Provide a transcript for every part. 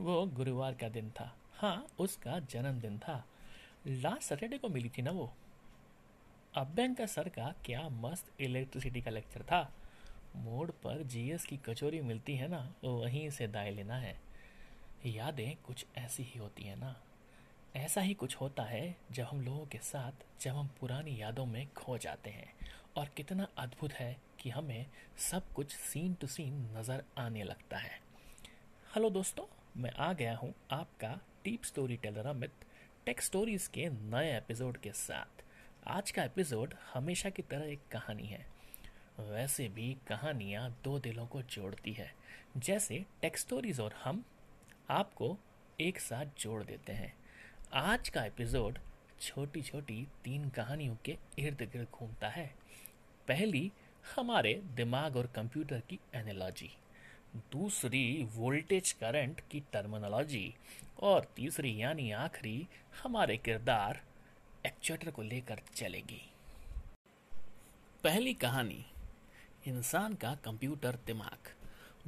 वो गुरुवार का दिन था। हाँ उसका जन्मदिन था। लास्ट सैटरडे को मिली थी ना वो। अभ्यंकर सर का क्या मस्त इलेक्ट्रिसिटी का लेक्चर था। मोड़ पर जीएस की कचोरी मिलती है ना, वहीं से दाए लेना है। यादें कुछ ऐसी ही होती हैं ना। ऐसा ही कुछ होता है जब हम लोगों के साथ, जब हम पुरानी यादों में खो जाते हैं। और कितना अद्भुत है कि हमें सब कुछ सीन टू सीन नज़र आने लगता है। हेलो दोस्तों मैं आ गया हूँ आपका टीप story teller Amit tech stories के नए एपिसोड के साथ। आज का एपिसोड हमेशा की तरह एक कहानी है। वैसे भी कहानियाँ दो दिलों को जोड़ती है। जैसे टेक स्टोरीज और हम आपको एक साथ जोड़ देते हैं। आज का एपिसोड छोटी छोटी तीन कहानियों के इर्द गिर्द घूमता है। पहली, हमारे दिमाग और कंप्यूटर की एनालॉजी दूसरी वोल्टेज करंट की टर्मिनोलॉजी और तीसरी यानी आखिरी हमारे किरदार एक्चुएटर को लेकर चलेगी। पहली कहानी, इंसान का कंप्यूटर दिमाग।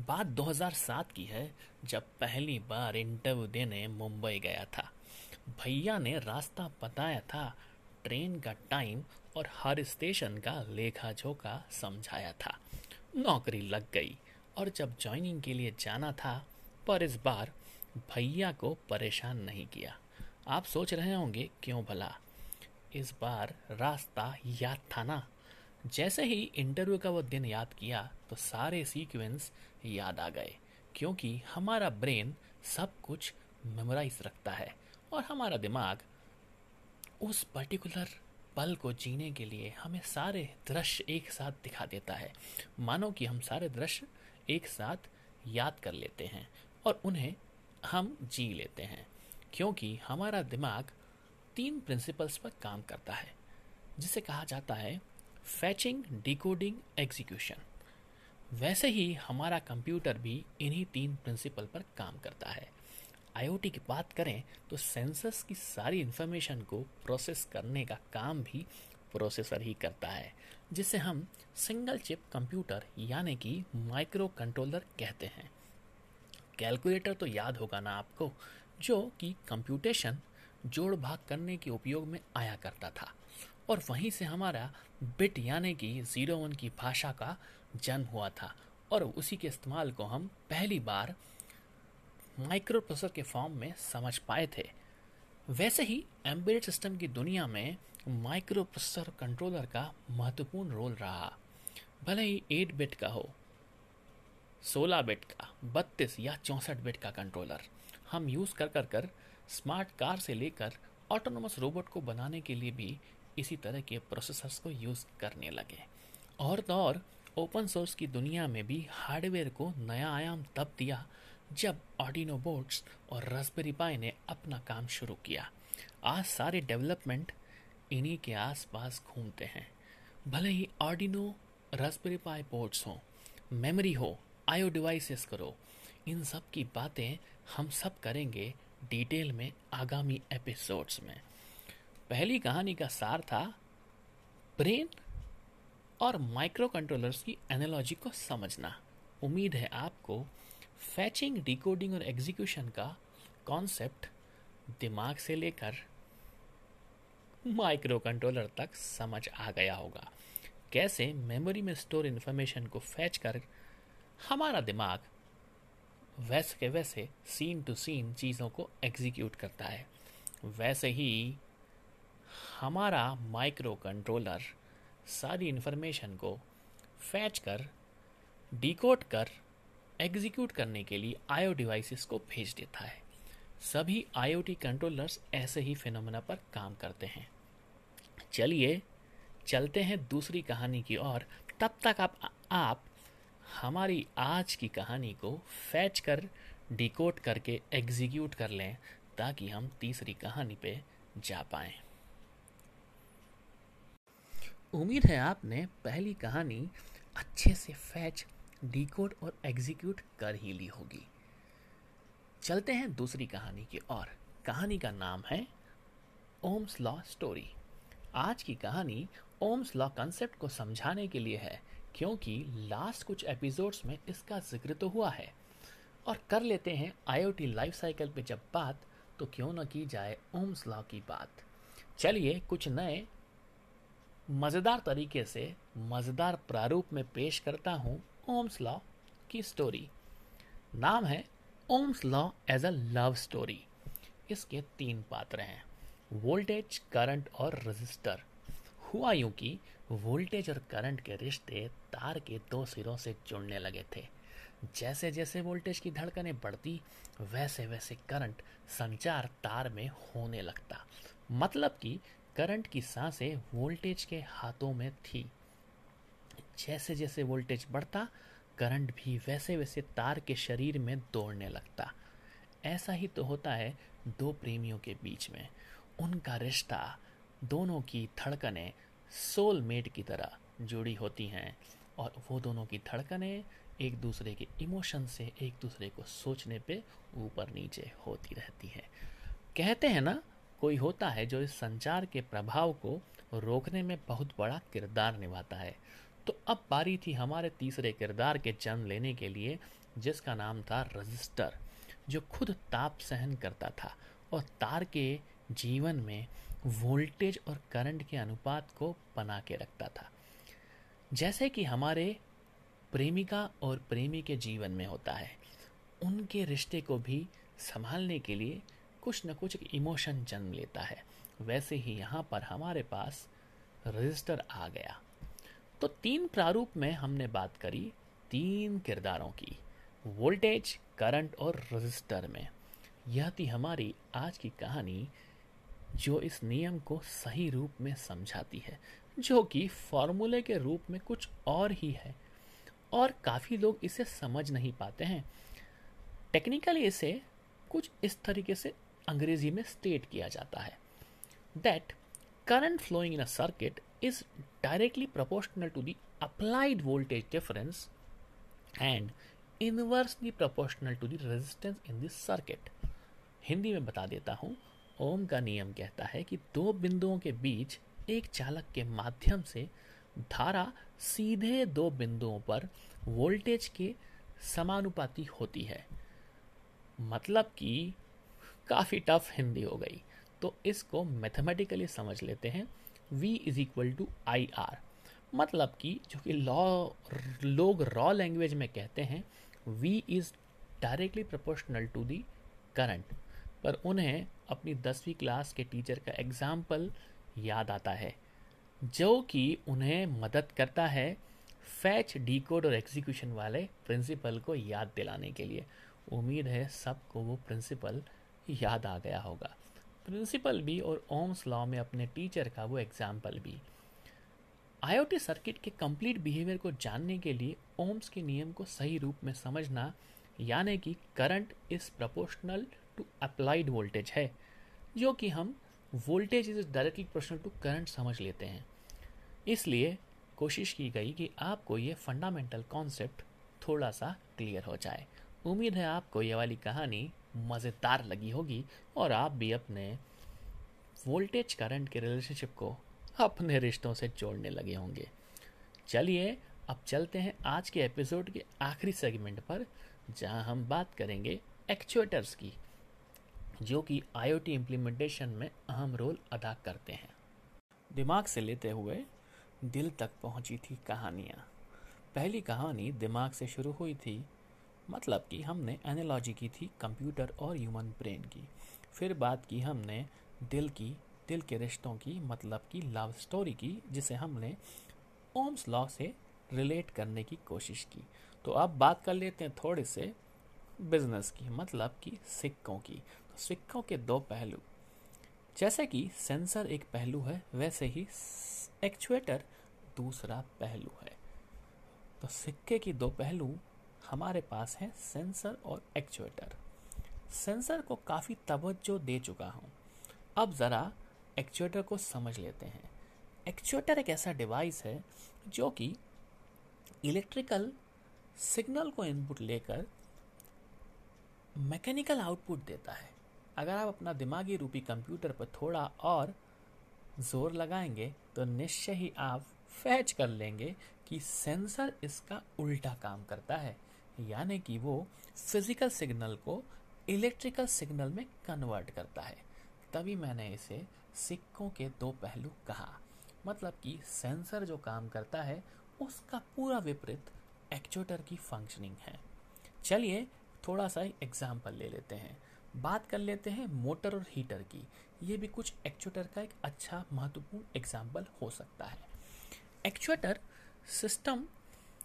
बात 2007 की है, जब पहली बार इंटरव्यू देने मुंबई गया था। भैया ने रास्ता बताया था, ट्रेन का टाइम और हर स्टेशन का लेखा जोखा समझाया था। नौकरी लग गई। और जब ज्वाइनिंग के लिए जाना था, पर इस बार भैया को परेशान नहीं किया। आप सोच रहे होंगे, क्यों भला? इस बार रास्ता याद था ना? जैसे ही इंटरव्यू का वो दिन याद किया तो सारे सीक्वेंस याद आ गए, क्योंकि हमारा ब्रेन सब कुछ मेमोराइज रखता है और हमारा दिमाग उस पर्टिकुलर पल को जीने के लिए हमें सारे दृश्य एक साथ दिखा देता है। मानो कि हम सारे दृश्य एक साथ याद कर लेते हैं और उन्हें हम जी लेते हैं, क्योंकि हमारा दिमाग तीन प्रिंसिपल्स पर काम करता है, जिसे कहा जाता है फैचिंग डिकोडिंग एग्जीक्यूशन वैसे ही हमारा कंप्यूटर भी इन्हीं तीन प्रिंसिपल पर काम करता है। आईओटी की बात करें तो सेंसर्स की सारी इंफॉर्मेशन को प्रोसेस करने का काम भी प्रोसेसर ही करता है। जिसे हम सिंगल चिप कंप्यूटर यानी कि माइक्रो कंट्रोलर कहते हैं। कैलकुलेटर तो याद होगा ना आपको, जो कि कंप्यूटेशन जोड़ भाग करने के उपयोग में आया करता था। और वहीं से हमारा बिट यानी कि ज़ीरो वन की भाषा का जन्म हुआ था। और उसी के इस्तेमाल को हम पहली बार माइक्रो प्रोसेसर के फॉर्म में समझ पाए थे। वैसे ही एम्बेडेड सिस्टम की दुनिया में माइक्रो प्रोसेसर कंट्रोलर का महत्वपूर्ण रोल रहा। भले ही एट बिट का हो, सोलह बिट का, बत्तीस या चौंसठ बिट का कंट्रोलर, हम यूज़ कर कर कर स्मार्ट कार से लेकर ऑटोनोमस रोबोट को बनाने के लिए भी इसी तरह के प्रोसेसर्स को यूज़ करने लगे। और तो और ओपन सोर्स की दुनिया में भी हार्डवेयर को नया आयाम तब दिया जब ऑडिनो बोर्ड्स और रसबेरी पाई ने अपना काम शुरू किया, आज सारे डेवलपमेंट इन्हीं के आसपास घूमते हैं। भले ही ऑर्डिनो रसबेरी पाई बोर्ड्स हों मेमोरी हो आयो डिवाइसेस करो, इन सब की बातें हम सब करेंगे डिटेल में आगामी एपिसोड्स में। पहली कहानी का सार था ब्रेन और माइक्रो कंट्रोलर्स की एनालॉजी को समझना। उम्मीद है आपको फैचिंग डिकोडिंग और एग्जीक्यूशन का कॉन्सेप्ट दिमाग से लेकर माइक्रो कंट्रोलर तक समझ आ गया होगा। कैसे मेमोरी में स्टोर इन्फॉर्मेशन को फैच कर हमारा दिमाग वैसे के वैसे सीन टू सीन चीज़ों को एग्जीक्यूट करता है। वैसे ही हमारा माइक्रो कंट्रोलर सारी इन्फॉर्मेशन को फैच कर डिकोड कर एग्जीक्यूट करने के लिए आईओ डिवाइसेस को भेज देता है। सभी आईओटी कंट्रोलर्स ऐसे ही फिनोमेना पर काम करते हैं। चलिए, चलते हैं दूसरी कहानी की ओर। तब तक आप आप हमारी आज की कहानी को फैच कर डिकोड करके एग्जीक्यूट कर लें, ताकि हम तीसरी कहानी पे जा पाएँ। उम्मीद है आपने पहली कहानी अच्छे से फैच डिकोड और एग्जीक्यूट कर ही ली होगी। चलते हैं दूसरी कहानी की ओर। कहानी का नाम है ओम्स लॉ स्टोरी। आज की कहानी ओम्स लॉ कंसेप्ट को समझाने के लिए है, क्योंकि लास्ट कुछ एपिसोड्स में इसका ज़िक्र तो हुआ है। और कर लेते हैं आईओटी लाइफ साइकिल पे जब बात तो क्यों ना की जाए ओम्स लॉ की बात। चलिए कुछ नए, मज़ेदार तरीके से, मज़ेदार प्रारूप में पेश करता हूँ। ओम्स लॉ की स्टोरी नाम है Ohm's law as a love story इसके तीन पात्र हैं। वोल्टेज करंट और रजिस्टर हुआ यूँ कि वोल्टेज और करंट के रिश्ते तार के दो सिरों से जुड़ने लगे थे। जैसे जैसे वोल्टेज की धड़कनें बढ़ती, वैसे वैसे करंट संचार तार में होने लगता। मतलब कि करंट की साँसें वोल्टेज के हाथों में थी। जैसे जैसे वोल्टेज बढ़ता, करंट भी वैसे वैसे तार के शरीर में दौड़ने लगता। ऐसा ही तो होता है दो प्रेमियों के बीच में। उनका रिश्ता दोनों की धड़कनें सोलमेट की तरह जुड़ी होती हैं और वो दोनों की धड़कनें एक दूसरे के इमोशन से एक दूसरे को सोचने पे ऊपर नीचे होती रहती हैं। कहते हैं ना, कोई होता है जो इस संचार के प्रभाव को रोकने में बहुत बड़ा किरदार निभाता है। तो अब बारी थी हमारे तीसरे किरदार के जन्म लेने के लिए, जिसका नाम था रजिस्टर, जो खुद ताप सहन करता था और तार के जीवन में वोल्टेज और करंट के अनुपात को बना के रखता था। जैसे कि हमारे प्रेमिका और प्रेमी के जीवन में होता है, उनके रिश्ते को भी संभालने के लिए कुछ न कुछ इमोशन जन्म लेता है। वैसे ही यहाँ पर हमारे पास रजिस्टर आ गया। तो तीन प्रारूप में हमने बात करी तीन किरदारों की, वोल्टेज, करंट और रजिस्टर में। यह थी हमारी आज की कहानी जो इस नियम को सही रूप में समझाती है, जो कि फॉर्मूले के रूप में कुछ और ही है। और काफ़ी लोग इसे समझ नहीं पाते हैं। टेक्निकली इसे कुछ इस तरीके से अंग्रेज़ी में स्टेट किया जाता है। That current flowing in a circuit is directly proportional to the applied voltage difference and inversely proportional to the resistance in this circuit Hindi में बता देता हूँ, ओम का नियम कहता है कि दो बिंदुओं के बीच एक चालक के माध्यम से धारा सीधे दो बिंदुओं पर वोल्टेज के समानुपाती होती है। मतलब कि काफ़ी टफ हिंदी हो गई। तो इसको मैथमेटिकली समझ लेते हैं। V is equal to I R मतलब कि जो कि लॉ लोग रॉ लैंग्वेज में कहते हैं, V is directly proportional to the current पर उन्हें अपनी दसवीं क्लास के टीचर का एग्ज़ाम्पल याद आता है, जो कि उन्हें मदद करता है फैच डीकोड और एग्जीक्यूशन वाले प्रिंसिपल को याद दिलाने के लिए। उम्मीद है सबको वो प्रिंसिपल याद आ गया होगा। प्रिंसिपल भी और ओम्स लॉ में अपने टीचर का वो एग्ज़ाम्पल भी आईओटी सर्किट के कंप्लीट बिहेवियर को जानने के लिए ओम्स के नियम को सही रूप में समझना, यानी कि current is proportional to applied voltage है, जो कि हम voltage is directly proportional to current समझ लेते हैं। इसलिए कोशिश की गई कि आपको ये फंडामेंटल कॉन्सेप्ट थोड़ा सा क्लियर हो जाए। उम्मीद है आपको ये वाली कहानी मज़ेदार लगी होगी और आप भी अपने वोल्टेज करंट के रिलेशनशिप को अपने रिश्तों से जोड़ने लगे होंगे। चलिए, अब चलते हैं आज के एपिसोड के आखिरी सेगमेंट पर, जहाँ हम बात करेंगे एक्चुएटर्स की, जो कि आईओटी इम्प्लीमेंटेशन में अहम रोल अदा करते हैं। दिमाग से लेते हुए दिल तक पहुँची थी कहानियाँ। पहली कहानी दिमाग से शुरू हुई थी मतलब कि हमने एनालॉजी की थी कंप्यूटर और ह्यूमन ब्रेन की। फिर बात की हमने दिल की, दिल के रिश्तों की मतलब कि लव स्टोरी की, जिसे हमने ओम्स लॉ से रिलेट करने की कोशिश की। तो अब बात कर लेते हैं थोड़े से बिज़नेस की मतलब कि सिक्कों की। तो सिक्कों के दो पहलू। जैसे कि सेंसर एक पहलू है, वैसे ही एक्चुएटर दूसरा पहलू है। तो सिक्के की दो पहलू हमारे पास है सेंसर और एक्चुएटर। सेंसर को काफ़ी तवज्जो दे चुका हूँ। अब ज़रा एक्चुएटर को समझ लेते हैं। एक्चुएटर एक ऐसा डिवाइस है जो कि इलेक्ट्रिकल सिग्नल को इनपुट लेकर मैकेनिकल आउटपुट देता है। अगर आप अपना दिमागी रूपी कंप्यूटर पर थोड़ा और ज़ोर लगाएँगे तो निश्चय ही आप फैच कर लेंगे कि सेंसर इसका उल्टा काम करता है। यानी कि वो फ़िज़िकल सिग्नल को इलेक्ट्रिकल सिग्नल में कन्वर्ट करता है। तभी मैंने इसे सिक्कों के दो पहलू कहा। मतलब कि सेंसर जो काम करता है, उसका पूरा विपरीत एक्चुएटर की फंक्शनिंग है। चलिए थोड़ा सा एग्ज़ाम्पल ले लेते हैं। बात कर लेते हैं मोटर और हीटर की। ये भी कुछ एक्चुएटर का एक अच्छा महत्वपूर्ण एग्ज़ाम्पल हो सकता है। एक्चुएटर सिस्टम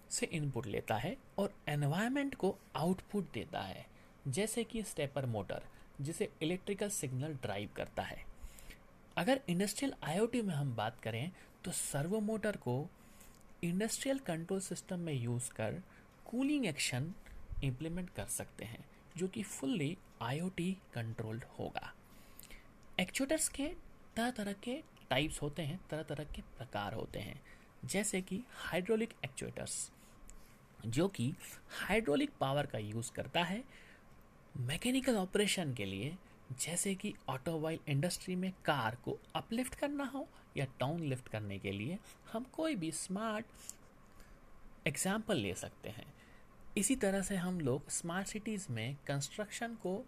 से इनपुट लेता है और एनवायरनमेंट को आउटपुट देता है, जैसे कि स्टेपर मोटर जिसे इलेक्ट्रिकल सिग्नल ड्राइव करता है। अगर इंडस्ट्रियल आईओटी में हम बात करें तो सर्वो मोटर को इंडस्ट्रियल कंट्रोल सिस्टम में यूज़ कर कूलिंग एक्शन इम्प्लीमेंट कर सकते हैं, जो कि फुल्ली आईओटी कंट्रोल्ड होगा। एक्चुएटर्स के तरह तरह के टाइप्स होते हैं तरह तरह के प्रकार होते हैं, जैसे कि हाइड्रोलिक एक्चुएटर्स जो कि हाइड्रोलिक पावर का यूज़ करता है मैकेनिकल ऑपरेशन के लिए, जैसे कि ऑटोमोबाइल इंडस्ट्री में कार को अपलिफ्ट करना हो या डाउन लिफ्ट करने के लिए हम कोई भी स्मार्ट एग्ज़ाम्पल ले सकते हैं। इसी तरह से हम लोग स्मार्ट सिटीज़ में कंस्ट्रक्शन को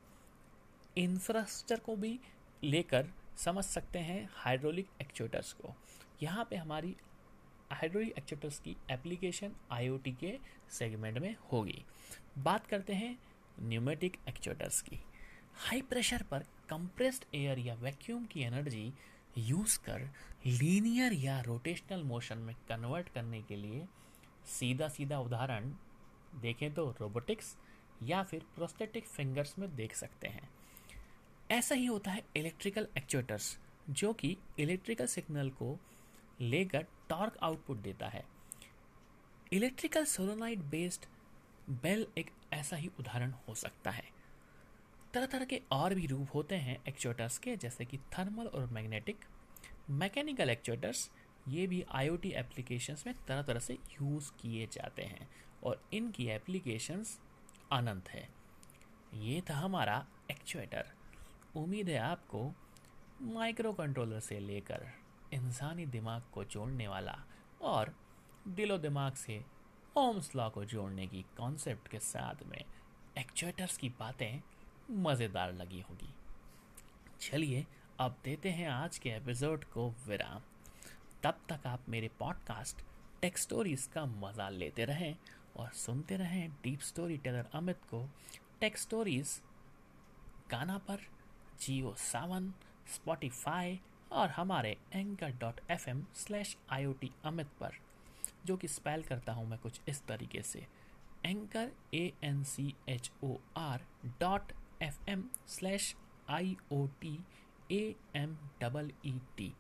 इंफ्रास्ट्रक्चर को भी लेकर समझ सकते हैं हाइड्रोलिक एक्चुएटर्स को। यहाँ पे हमारी हाइड्रोलिक एक्चुएटर्स की एप्लीकेशन आईओटी के सेगमेंट में होगी। बात करते हैं न्यूमेटिक एक्चुएटर्स की। हाई प्रेशर पर कंप्रेस्ड एयर या वैक्यूम की एनर्जी यूज़ कर लीनियर या रोटेशनल मोशन में कन्वर्ट करने के लिए सीधा सीधा उदाहरण देखें तो रोबोटिक्स या फिर प्रोस्थेटिक फिंगर्स में देख सकते हैं। ऐसा ही होता है इलेक्ट्रिकल एक्चुएटर्स जो कि इलेक्ट्रिकल सिग्नल को लेकर टॉर्क आउटपुट देता है। इलेक्ट्रिकल सोलोनाइट बेस्ड बेल एक ऐसा ही उदाहरण हो सकता है। तरह तरह के और भी रूप होते हैं एक्चुएटर्स के, जैसे कि थर्मल और मैग्नेटिक मैकेनिकल एक्चुएटर्स ये भी आईओटी एप्लीकेशंस में तरह तरह से यूज़ किए जाते हैं और इनकी एप्लीकेशंस अनंत है। ये था हमारा एक्चुएटर उम्मीद है आपको माइक्रो कंट्रोलर से लेकर इंसानी दिमाग को जोड़ने वाला और दिलो दिमाग से ओम्स लॉ को जोड़ने की कॉन्सेप्ट के साथ में एक्चुएटर्स की बातें मज़ेदार लगी होगी। चलिए, अब देते हैं आज के एपिसोड को विराम। तब तक आप मेरे पॉडकास्ट टेक स्टोरीज का मज़ा लेते रहें और सुनते रहें डीप स्टोरी टेलर अमित को टेक स्टोरीज गाना पर जियो सावन स्पॉटिफाई और हमारे anchor dot F M slash I O T Amit पर, जो कि स्पेल करता हूँ मैं कुछ इस तरीके से। Anchor A N C H O R dot F M slash I O T A M double E T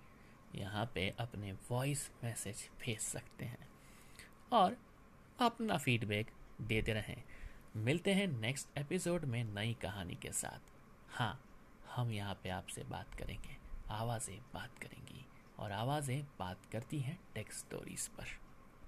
यहाँ पे अपने वॉइस मैसेज भेज सकते हैं और अपना फीडबैक देते रहें। मिलते हैं नेक्स्ट एपिसोड में नई कहानी के साथ। हाँ हम यहाँ पे आपसे बात करेंगे। आवाज़ें बात करेंगी और आवाज़ें बात करती हैं टेक्स्ट स्टोरीज पर।